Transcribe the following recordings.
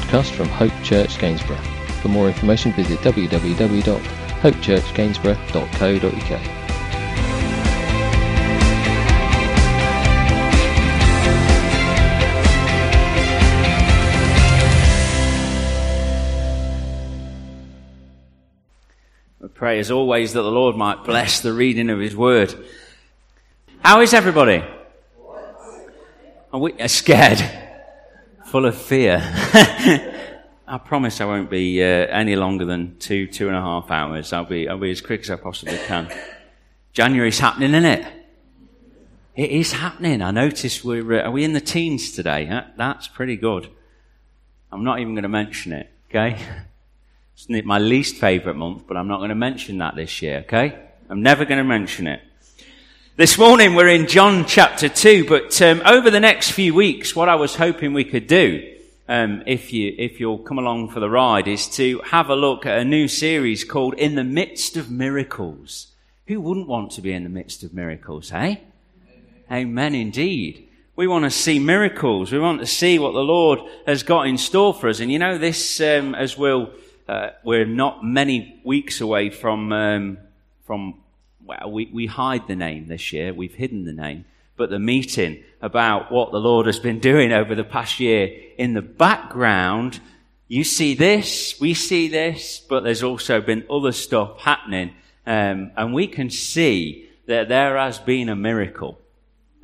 Podcast from Hope Church Gainsborough. For more information, visit www.hopechurchgainsborough.co.uk. We pray as always that the Lord might bless the reading of His Word. How is everybody? Are we are scared? Full of fear? I promise I won't be uh, any longer than two, two and a half hours. I'll be, I'll be as quick as I possibly can. January's happening, isn't it? It is happening. I noticed we're, uh, are we in the teens today? That, that's pretty good. I'm not even going to mention it, okay? It's my least favourite month, but I'm not going to mention that this year, okay? I'm never going to mention it. This morning we're in John chapter 2, but um, over the next few weeks, what I was hoping we could do, um, if, you, if you'll come along for the ride, is to have a look at a new series called In the Midst of Miracles. Who wouldn't want to be in the midst of miracles, eh? Amen, Amen indeed. We want to see miracles. We want to see what the Lord has got in store for us. And you know, this, um, as we'll uh, we're not many weeks away from, um, from well, we, we hide the name this year. We've hidden the name. But the meeting about what the Lord has been doing over the past year in the background, you see this, we see this, but there's also been other stuff happening. Um, and we can see that there has been a miracle.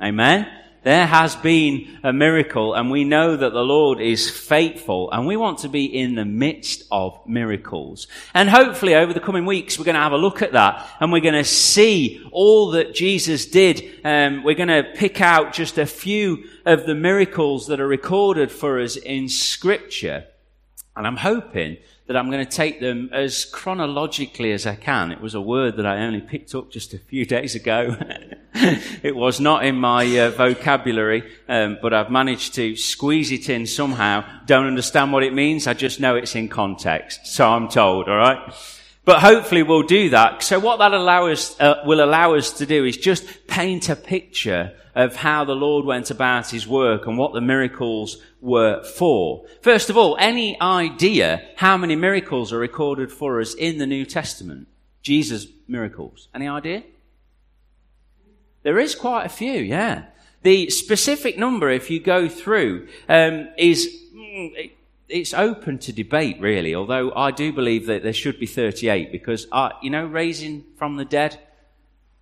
Amen? There has been a miracle and we know that the Lord is faithful and we want to be in the midst of miracles. And hopefully over the coming weeks we're going to have a look at that and we're going to see all that Jesus did. Um, we're going to pick out just a few of the miracles that are recorded for us in scripture. And I'm hoping that I'm going to take them as chronologically as I can. It was a word that I only picked up just a few days ago. it was not in my uh, vocabulary, um, but I've managed to squeeze it in somehow. Don't understand what it means. I just know it's in context. So I'm told, all right? But hopefully we'll do that. So what that allow us, uh, will allow us to do is just paint a picture of how the Lord went about his work and what the miracles were for. First of all, any idea how many miracles are recorded for us in the New Testament? Jesus' miracles. Any idea? There is quite a few, yeah. The specific number, if you go through, um, is mm, it's open to debate, really. Although I do believe that there should be 38 because, uh, you know, raising from the dead,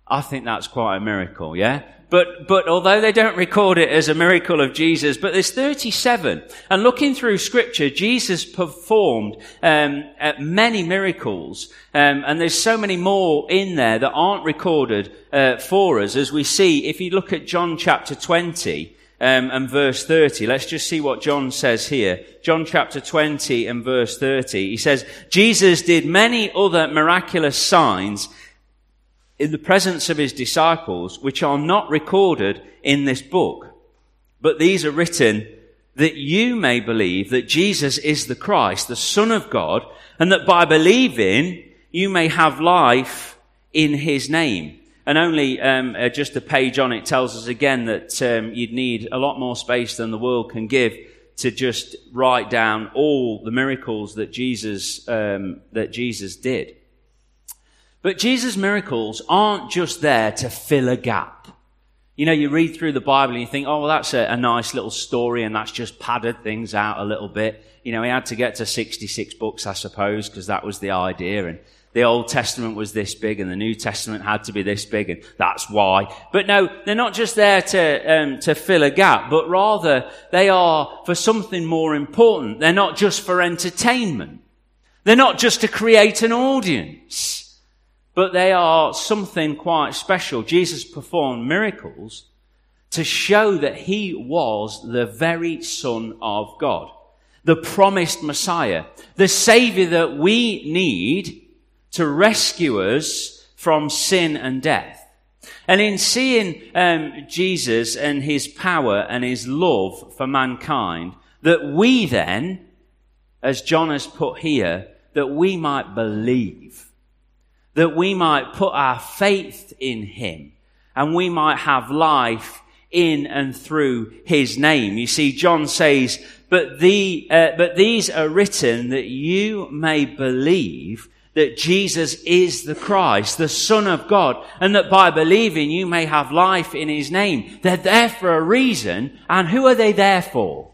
I think that's quite a miracle, yeah? But, but although they don't record it as a miracle of Jesus, but there's 37. And looking through scripture, Jesus performed um, many miracles. Um, and there's so many more in there that aren't recorded uh, for us. As we see, if you look at John chapter 20, um, and verse 30. Let's just see what John says here. John chapter 20 and verse 30. He says, Jesus did many other miraculous signs in the presence of his disciples, which are not recorded in this book. But these are written that you may believe that Jesus is the Christ, the Son of God, and that by believing you may have life in his name. And only um, uh, just a page on it tells us again that um, you'd need a lot more space than the world can give to just write down all the miracles that Jesus um, that Jesus did. But Jesus' miracles aren't just there to fill a gap. You know, you read through the Bible and you think, oh, well, that's a, a, nice little story and that's just padded things out a little bit. You know, he had to get to 66 books, I suppose, because that was the idea. And the Old Testament was this big and the New Testament had to be this big and that's why. But no, they're not just there to, um, to fill a gap, but rather they are for something more important. They're not just for entertainment. They're not just to create an audience but they are something quite special. Jesus performed miracles to show that he was the very Son of God, the promised Messiah, the Savior that we need to rescue us from sin and death. And in seeing um, Jesus and his power and his love for mankind, that we then, as John has put here, that we might believe that we might put our faith in him and we might have life in and through his name. You see, John says but the, uh, but these are written that you may believe that Jesus is the Christ, the Son of God, and that by believing you may have life in His name. They're there for a reason, and who are they there for?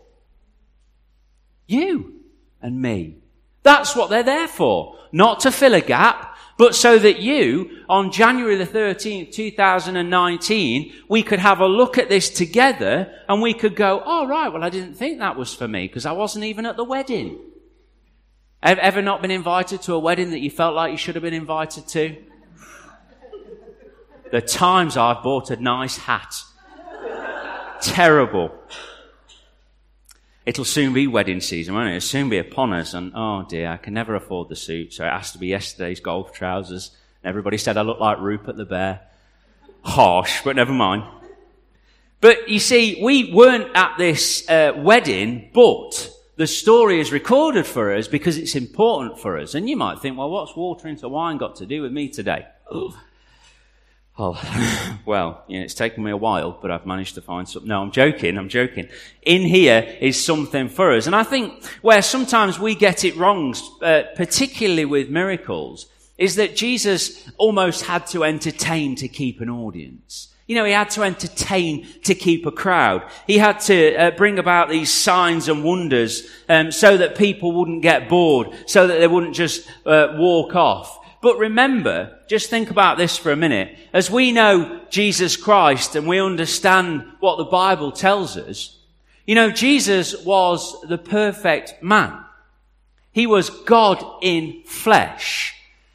You and me. That's what they're there for. Not to fill a gap, but so that you, on January the 13th, 2019, we could have a look at this together and we could go, oh right, well I didn't think that was for me because I wasn't even at the wedding. Have ever not been invited to a wedding that you felt like you should have been invited to? The times I've bought a nice hat. Terrible. It'll soon be wedding season, won't it? It'll soon be upon us, and oh dear, I can never afford the suit, so it has to be yesterday's golf trousers. Everybody said I look like Rupert the Bear. Harsh, but never mind. But you see, we weren't at this uh, wedding, but the story is recorded for us because it's important for us. And you might think, well, what's water into wine got to do with me today? Oh, well, yeah, it's taken me a while, but I've managed to find something. No, I'm joking, I'm joking. In here is something for us. And I think where sometimes we get it wrong, uh, particularly with miracles, is that Jesus almost had to entertain to keep an audience. You know, he had to entertain to keep a crowd. He had to uh, bring about these signs and wonders um, so that people wouldn't get bored, so that they wouldn't just uh, walk off. But remember, just think about this for a minute. As we know Jesus Christ and we understand what the Bible tells us, you know, Jesus was the perfect man. He was God in flesh.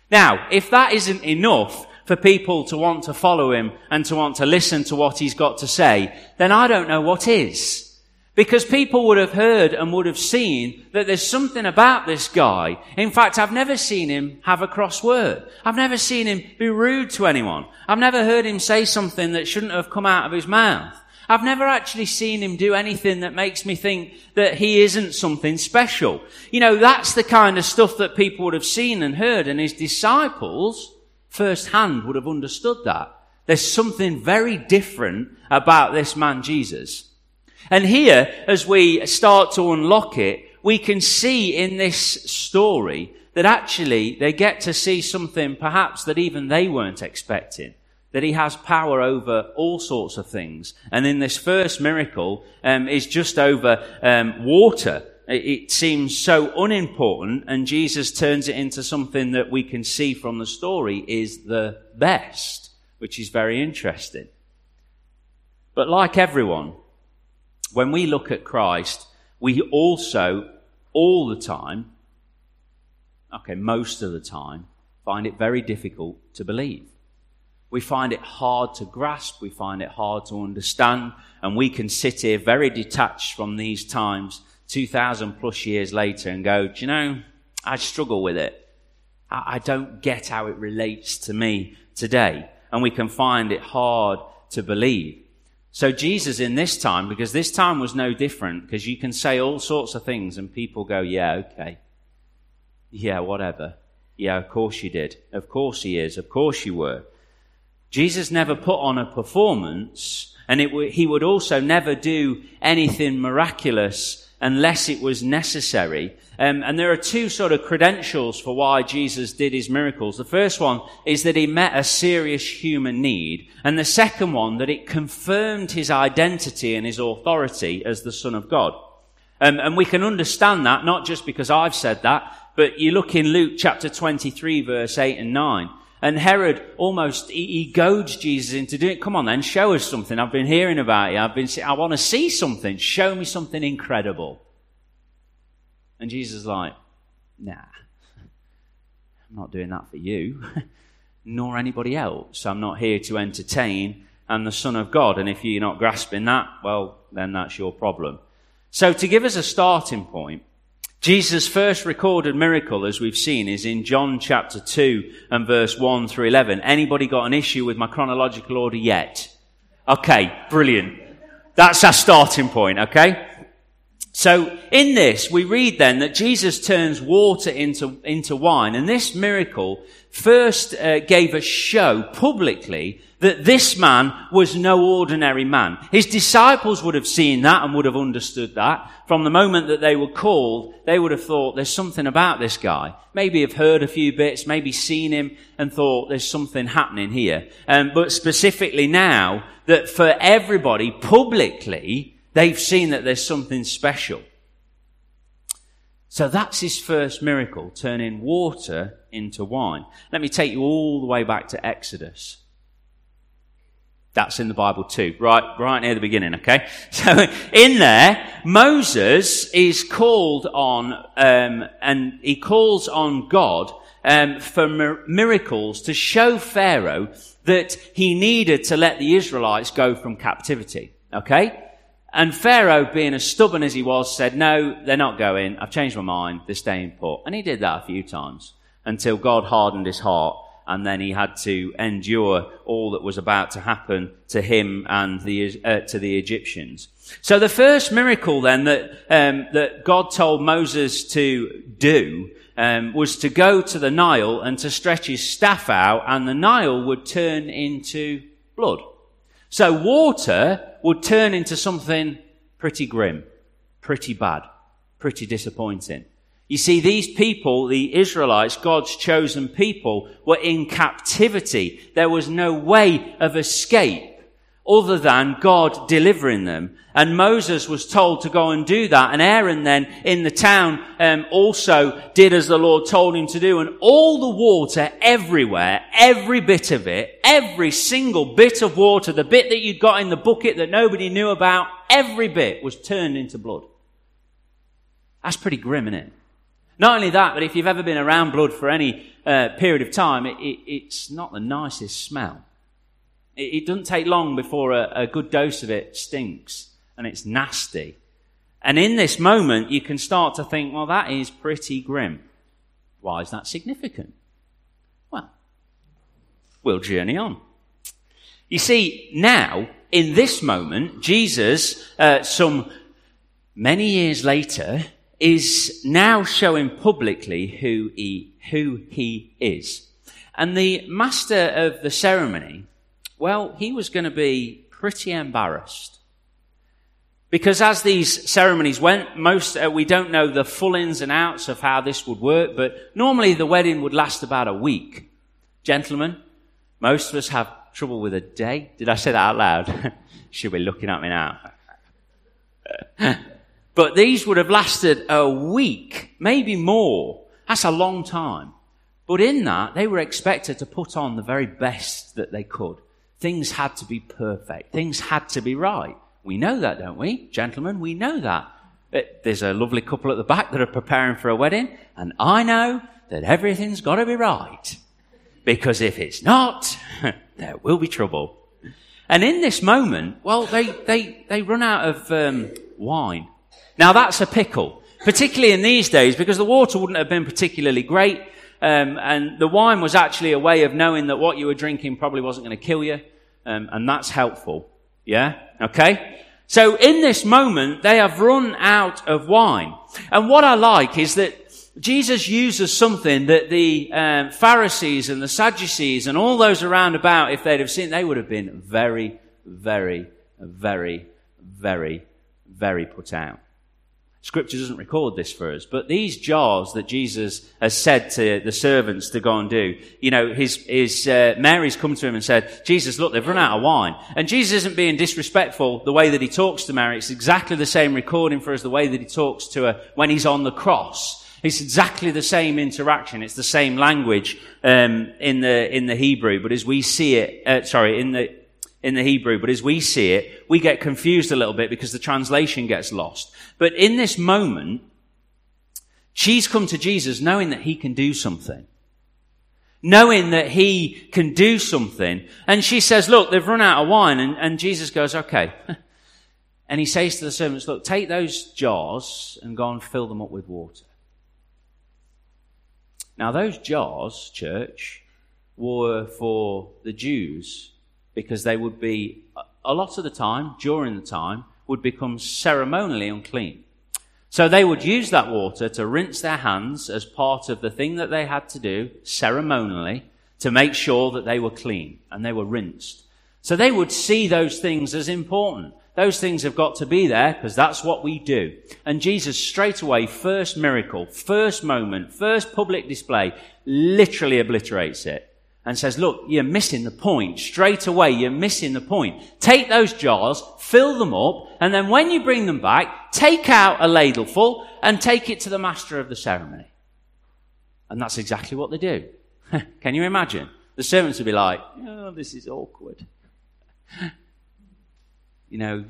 Now, if that isn't enough, for people to want to follow him and to want to listen to what he's got to say, then I don't know what is. Because people would have heard and would have seen that there's something about this guy. In fact, I've never seen him have a cross word. I've never seen him be rude to anyone. I've never heard him say something that shouldn't have come out of his mouth. I've never actually seen him do anything that makes me think that he isn't something special. You know, that's the kind of stuff that people would have seen and heard and his disciples firsthand would have understood that. There's something very different about this man Jesus. And here, as we start to unlock it, we can see in this story that actually they get to see something perhaps that even they weren't expecting. That he has power over all sorts of things. And in this first miracle, um, is just over um, water it seems so unimportant, and Jesus turns it into something that we can see from the story is the best, which is very interesting. But like everyone, when we look at Christ, we also, all the time, okay, most of the time, find it very difficult to believe. We find it hard to grasp, we find it hard to understand, and we can sit here very detached from these times 2,000 plus years later and go, do you know, I struggle with it. I, I don't get how it relates to me today. And we can find it hard to believe. So Jesus in this time, because this time was no different, because you can say all sorts of things and people go, yeah, okay. Yeah, whatever. Yeah, of course you did. Of course he is. Of course you were. Jesus never put on a performance and w- he would also never do anything miraculous unless it was necessary. Um, and there are two sort of credentials for why Jesus did his miracles. The first one is that he met a serious human need. And the second one, that it confirmed his identity and his authority as the Son of God. Um, and we can understand that not just because I've said that, but you look in Luke chapter 23 verse 8 and 9. And Herod almost, he, he goads Jesus into doing it. Come on then, show us something. I've been hearing about you. I've been, I want to see something. Show me something incredible. And Jesus is like, nah, I'm not doing that for you, nor anybody else. I'm not here to entertain. I'm the Son of God. And if you're not grasping that, well, then that's your problem. So to give us a starting point, Jesus' first recorded miracle, as we've seen, is in John chapter 2 and verse 1 through 11. Anybody got an issue with my chronological order yet? Okay, brilliant. That's our starting point, okay? So in this, we read then that Jesus turns water into, into wine. And this miracle first uh, gave a show publicly that this man was no ordinary man. His disciples would have seen that and would have understood that. From the moment that they were called, they would have thought, there's something about this guy. Maybe have heard a few bits, maybe seen him and thought, there's something happening here. Um, but specifically now, that for everybody, publicly, they've seen that there's something special. So that's his first miracle, turning water into wine. Let me take you all the way back to Exodus. That's in the Bible too, right, right near the beginning, okay? So in there, Moses is called on, um, and he calls on God um, for mir- miracles to show Pharaoh that he needed to let the Israelites go from captivity, okay? And Pharaoh, being as stubborn as he was, said, no, they're not going. I've changed my mind. They're staying put. And he did that a few times until God hardened his heart and then he had to endure all that was about to happen to him and the, uh, to the Egyptians. So the first miracle then that, um, that God told Moses to do um, was to go to the Nile and to stretch his staff out and the Nile would turn into blood. So water would turn into something pretty grim, pretty bad, pretty disappointing. You see, these people, the Israelites, God's chosen people, were in captivity. There was no way of escape other than God delivering them. And Moses was told to go and do that. And Aaron then in the town um, also did as the Lord told him to do. And all the water everywhere, every bit of it, every single bit of water, the bit that you'd got in the bucket that nobody knew about, every bit was turned into blood. That's pretty grim, isn't it? Not only that, but if you've ever been around blood for any uh, period of time, it, it, it's not the nicest smell. It, doesn't take long before a, a good dose of it stinks and it's nasty. And in this moment, you can start to think, well, that is pretty grim. Why is that significant? Well, we'll journey on. You see, now, in this moment, Jesus, uh, some many years later, is now showing publicly who he, who he is. And the master of the ceremony, well, he was going to be pretty embarrassed. Because as these ceremonies went, most, uh, we don't know the full ins and outs of how this would work, but normally the wedding would last about a week. Gentlemen, most of us have trouble with a day. Did I say that out loud? Should be looking at me now. But these would have lasted a week, maybe more. That's a long time. But in that, they were expected to put on the very best that they could. Things had to be perfect. Things had to be right. We know that, don't we? Gentlemen, we know that. There's a lovely couple at the back that are preparing for a wedding, and I know that everything's got to be right. Because if it's not, there will be trouble. And in this moment, well, they, they, they run out of um, wine. Now that's a pickle, particularly in these days because the water wouldn't have been particularly great. Um, and the wine was actually a way of knowing that what you were drinking probably wasn't going to kill you. Um, and that's helpful. Yeah? Okay? So in this moment, they have run out of wine. And what I like is that Jesus uses something that the um, Pharisees and the Sadducees and all those around about, if they'd have seen, they would have been very, very, very, very, very put out. Scripture doesn't record this for us, but these jars that Jesus has said to the servants to go and do, you know, his, his, uh, Mary's come to him and said, Jesus, look, they've run out of wine. And Jesus isn't being disrespectful the way that he talks to Mary. It's exactly the same recording for us, the way that he talks to her when he's on the cross. It's exactly the same interaction. It's the same language, um, in the, in the Hebrew, but as we see it, uh, sorry, in the, in the Hebrew, but as we see it, we get confused a little bit because the translation gets lost. But in this moment, she's come to Jesus knowing that he can do something. Knowing that he can do something. And she says, look, they've run out of wine. And, and Jesus goes, okay. And he says to the servants, look, take those jars and go and fill them up with water. Now those jars, church, were for the Jews because they would be, a lot of the time, during the time, would become ceremonially unclean. So they would use that water to rinse their hands as part of the thing that they had to do ceremonially to make sure that they were clean and they were rinsed. So they would see those things as important. Those things have got to be there because that's what we do. And Jesus straight away, first miracle, first moment, first public display, literally obliterates it and says, look, you're missing the point. Straight away, you're missing the point. Take those jars, fill them up, and then when you bring them back, take out a ladleful and take it to the master of the ceremony. And that's exactly what they do. Can you imagine? The servants would be like, oh, this is awkward you know,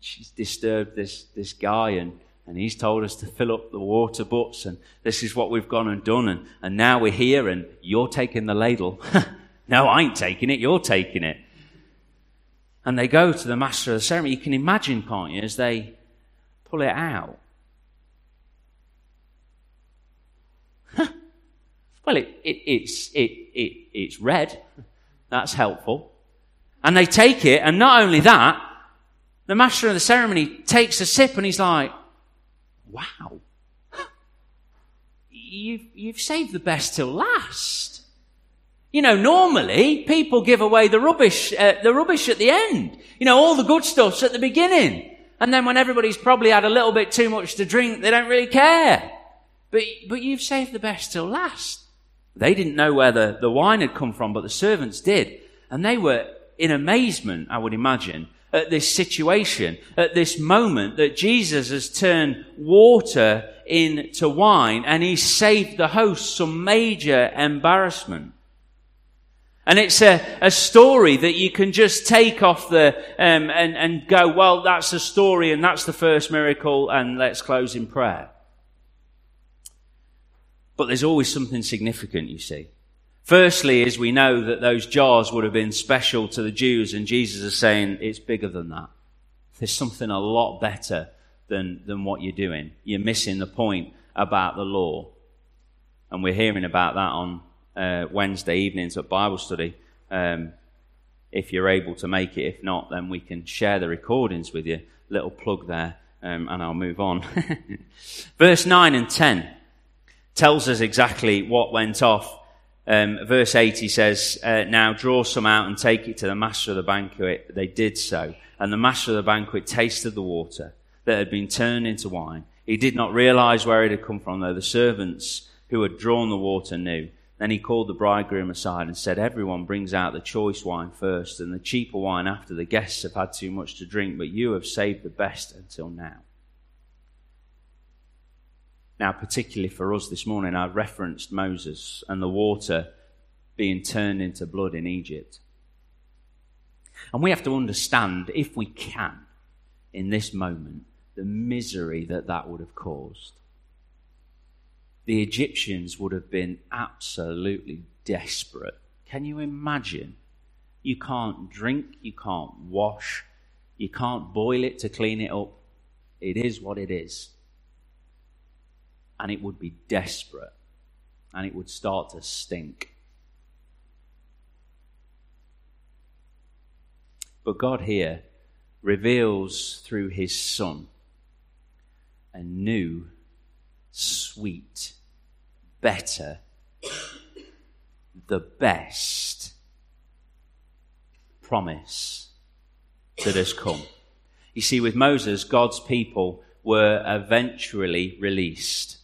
she's disturbed this, this guy and, and he's told us to fill up the water butts and this is what we've gone and done and, and now we're here and you're taking the ladle. no, I ain't taking it, you're taking it. And they go to the master of the ceremony. You can imagine, can't you, as they pull it out. well, it, it, it's, it, it, it's red. That's helpful. And they take it, and not only that, the master of the ceremony takes a sip and he's like, wow, you've, you've saved the best till last. You know, normally people give away the rubbish, uh, the rubbish at the end. You know, all the good stuff's at the beginning. And then when everybody's probably had a little bit too much to drink, they don't really care. But, but you've saved the best till last. They didn't know where the, the wine had come from, but the servants did. And they were in amazement, I would imagine, at this situation, at this moment that Jesus has turned water into wine and he's saved the host some major embarrassment. And it's a, a story that you can just take off the, um, and, and go, well, that's a story and that's the first miracle and let's close in prayer. But there's always something significant, you see. Firstly, is we know that those jars would have been special to the Jews, and Jesus is saying it's bigger than that. There's something a lot better than, than what you're doing. You're missing the point about the law. And we're hearing about that on uh, Wednesday evenings at Bible study. Um, if you're able to make it, if not, then we can share the recordings with you. Little plug there, um, and I'll move on. Verse 9 and 10 tells us exactly what went off um, verse 8, he says, uh, Now draw some out and take it to the master of the banquet. They did so. And the master of the banquet tasted the water that had been turned into wine. He did not realize where it had come from, though the servants who had drawn the water knew. Then he called the bridegroom aside and said, Everyone brings out the choice wine first, and the cheaper wine after the guests have had too much to drink, but you have saved the best until now. Now, particularly for us this morning, I referenced Moses and the water being turned into blood in Egypt. And we have to understand, if we can, in this moment, the misery that that would have caused. The Egyptians would have been absolutely desperate. Can you imagine? You can't drink, you can't wash, you can't boil it to clean it up. It is what it is and it would be desperate and it would start to stink. But God here reveals through his Son a new, sweet, better, the best promise that has come. You see, with Moses, God's people were eventually released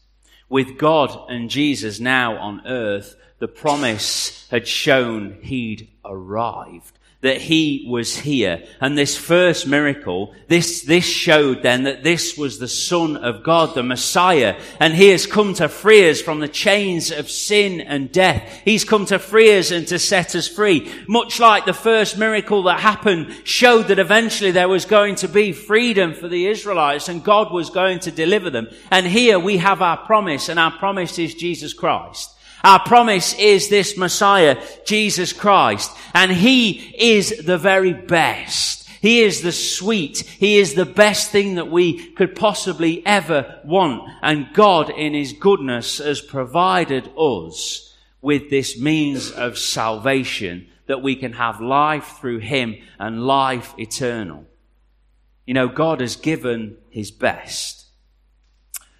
with God and Jesus now on earth, the promise had shown he'd arrived that he was here. And this first miracle, this, this showed then that this was the Son of God, the Messiah. And he has come to free us from the chains of sin and death. He's come to free us and to set us free. Much like the first miracle that happened showed that eventually there was going to be freedom for the Israelites and God was going to deliver them. And here we have our promise and our promise is Jesus Christ. Our promise is this Messiah, Jesus Christ, and He is the very best. He is the sweet. He is the best thing that we could possibly ever want. And God in His goodness has provided us with this means of salvation that we can have life through Him and life eternal. You know, God has given His best.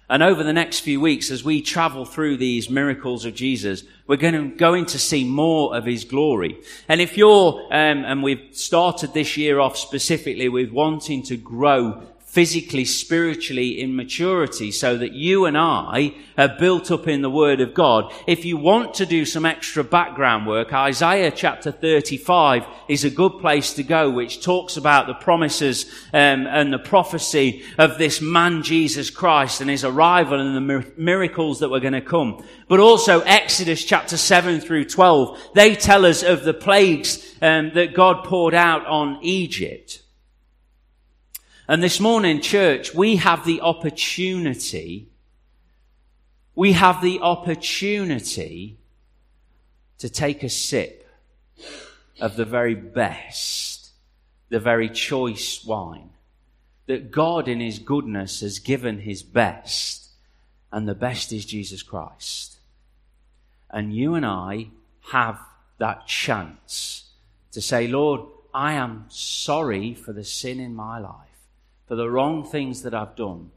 And over the next few weeks, as we travel through these miracles of Jesus, we're going to, going to see more of his glory. And if you're, um, and we've started this year off specifically with wanting to grow physically, spiritually in maturity so that you and I are built up in the Word of God. If you want to do some extra background work, Isaiah chapter 35 is a good place to go, which talks about the promises um, and the prophecy of this man Jesus Christ and his arrival and the miracles that were going to come. But also Exodus chapter 7 through 12, they tell us of the plagues um, that God poured out on Egypt. And this morning, church, we have the opportunity, we have the opportunity to take a sip of the very best, the very choice wine that God in His goodness has given His best, and the best is Jesus Christ. And you and I have that chance to say, Lord, I am sorry for the sin in my life for the wrong things that I've done.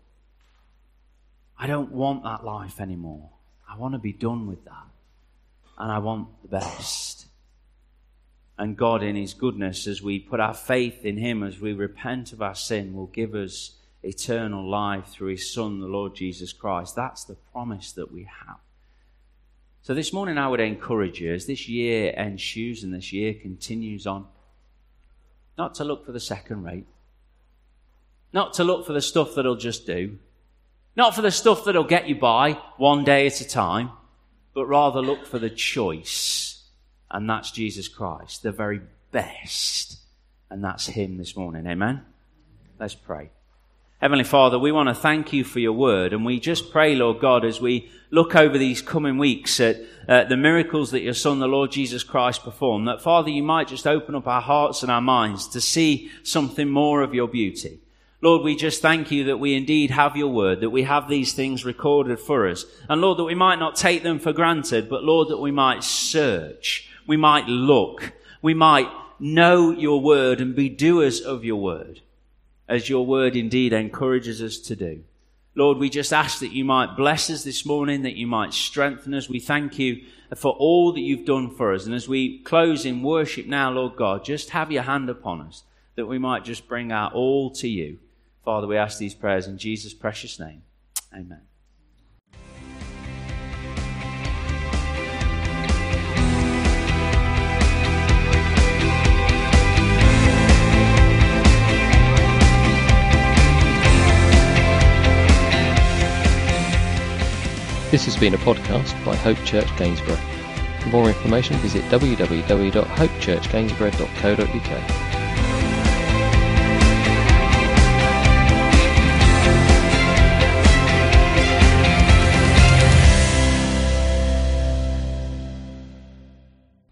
I don't want that life anymore. I want to be done with that. And I want the best. And God, in His goodness, as we put our faith in Him, as we repent of our sin, will give us eternal life through His Son, the Lord Jesus Christ. That's the promise that we have. So this morning, I would encourage you, as this year ensues and this year continues on, not to look for the second rate, not to look for the stuff that'll just do. Not for the stuff that'll get you by one day at a time, but rather look for the choice. And that's Jesus Christ, the very best. And that's Him this morning. Amen? Let's pray. Heavenly Father, we want to thank you for your word. And we just pray, Lord God, as we look over these coming weeks at uh, the miracles that your Son, the Lord Jesus Christ, performed, that Father, you might just open up our hearts and our minds to see something more of your beauty. Lord, we just thank you that we indeed have your word, that we have these things recorded for us. And Lord, that we might not take them for granted, but Lord, that we might search, we might look, we might know your word and be doers of your word, as your word indeed encourages us to do. Lord, we just ask that you might bless us this morning, that you might strengthen us. We thank you for all that you've done for us. And as we close in worship now, Lord God, just have your hand upon us, that we might just bring our all to you. Father, we ask these prayers in Jesus' precious name. Amen. This has been a podcast by Hope Church Gainsborough. For more information, visit www.hopechurchgainsborough.co.uk.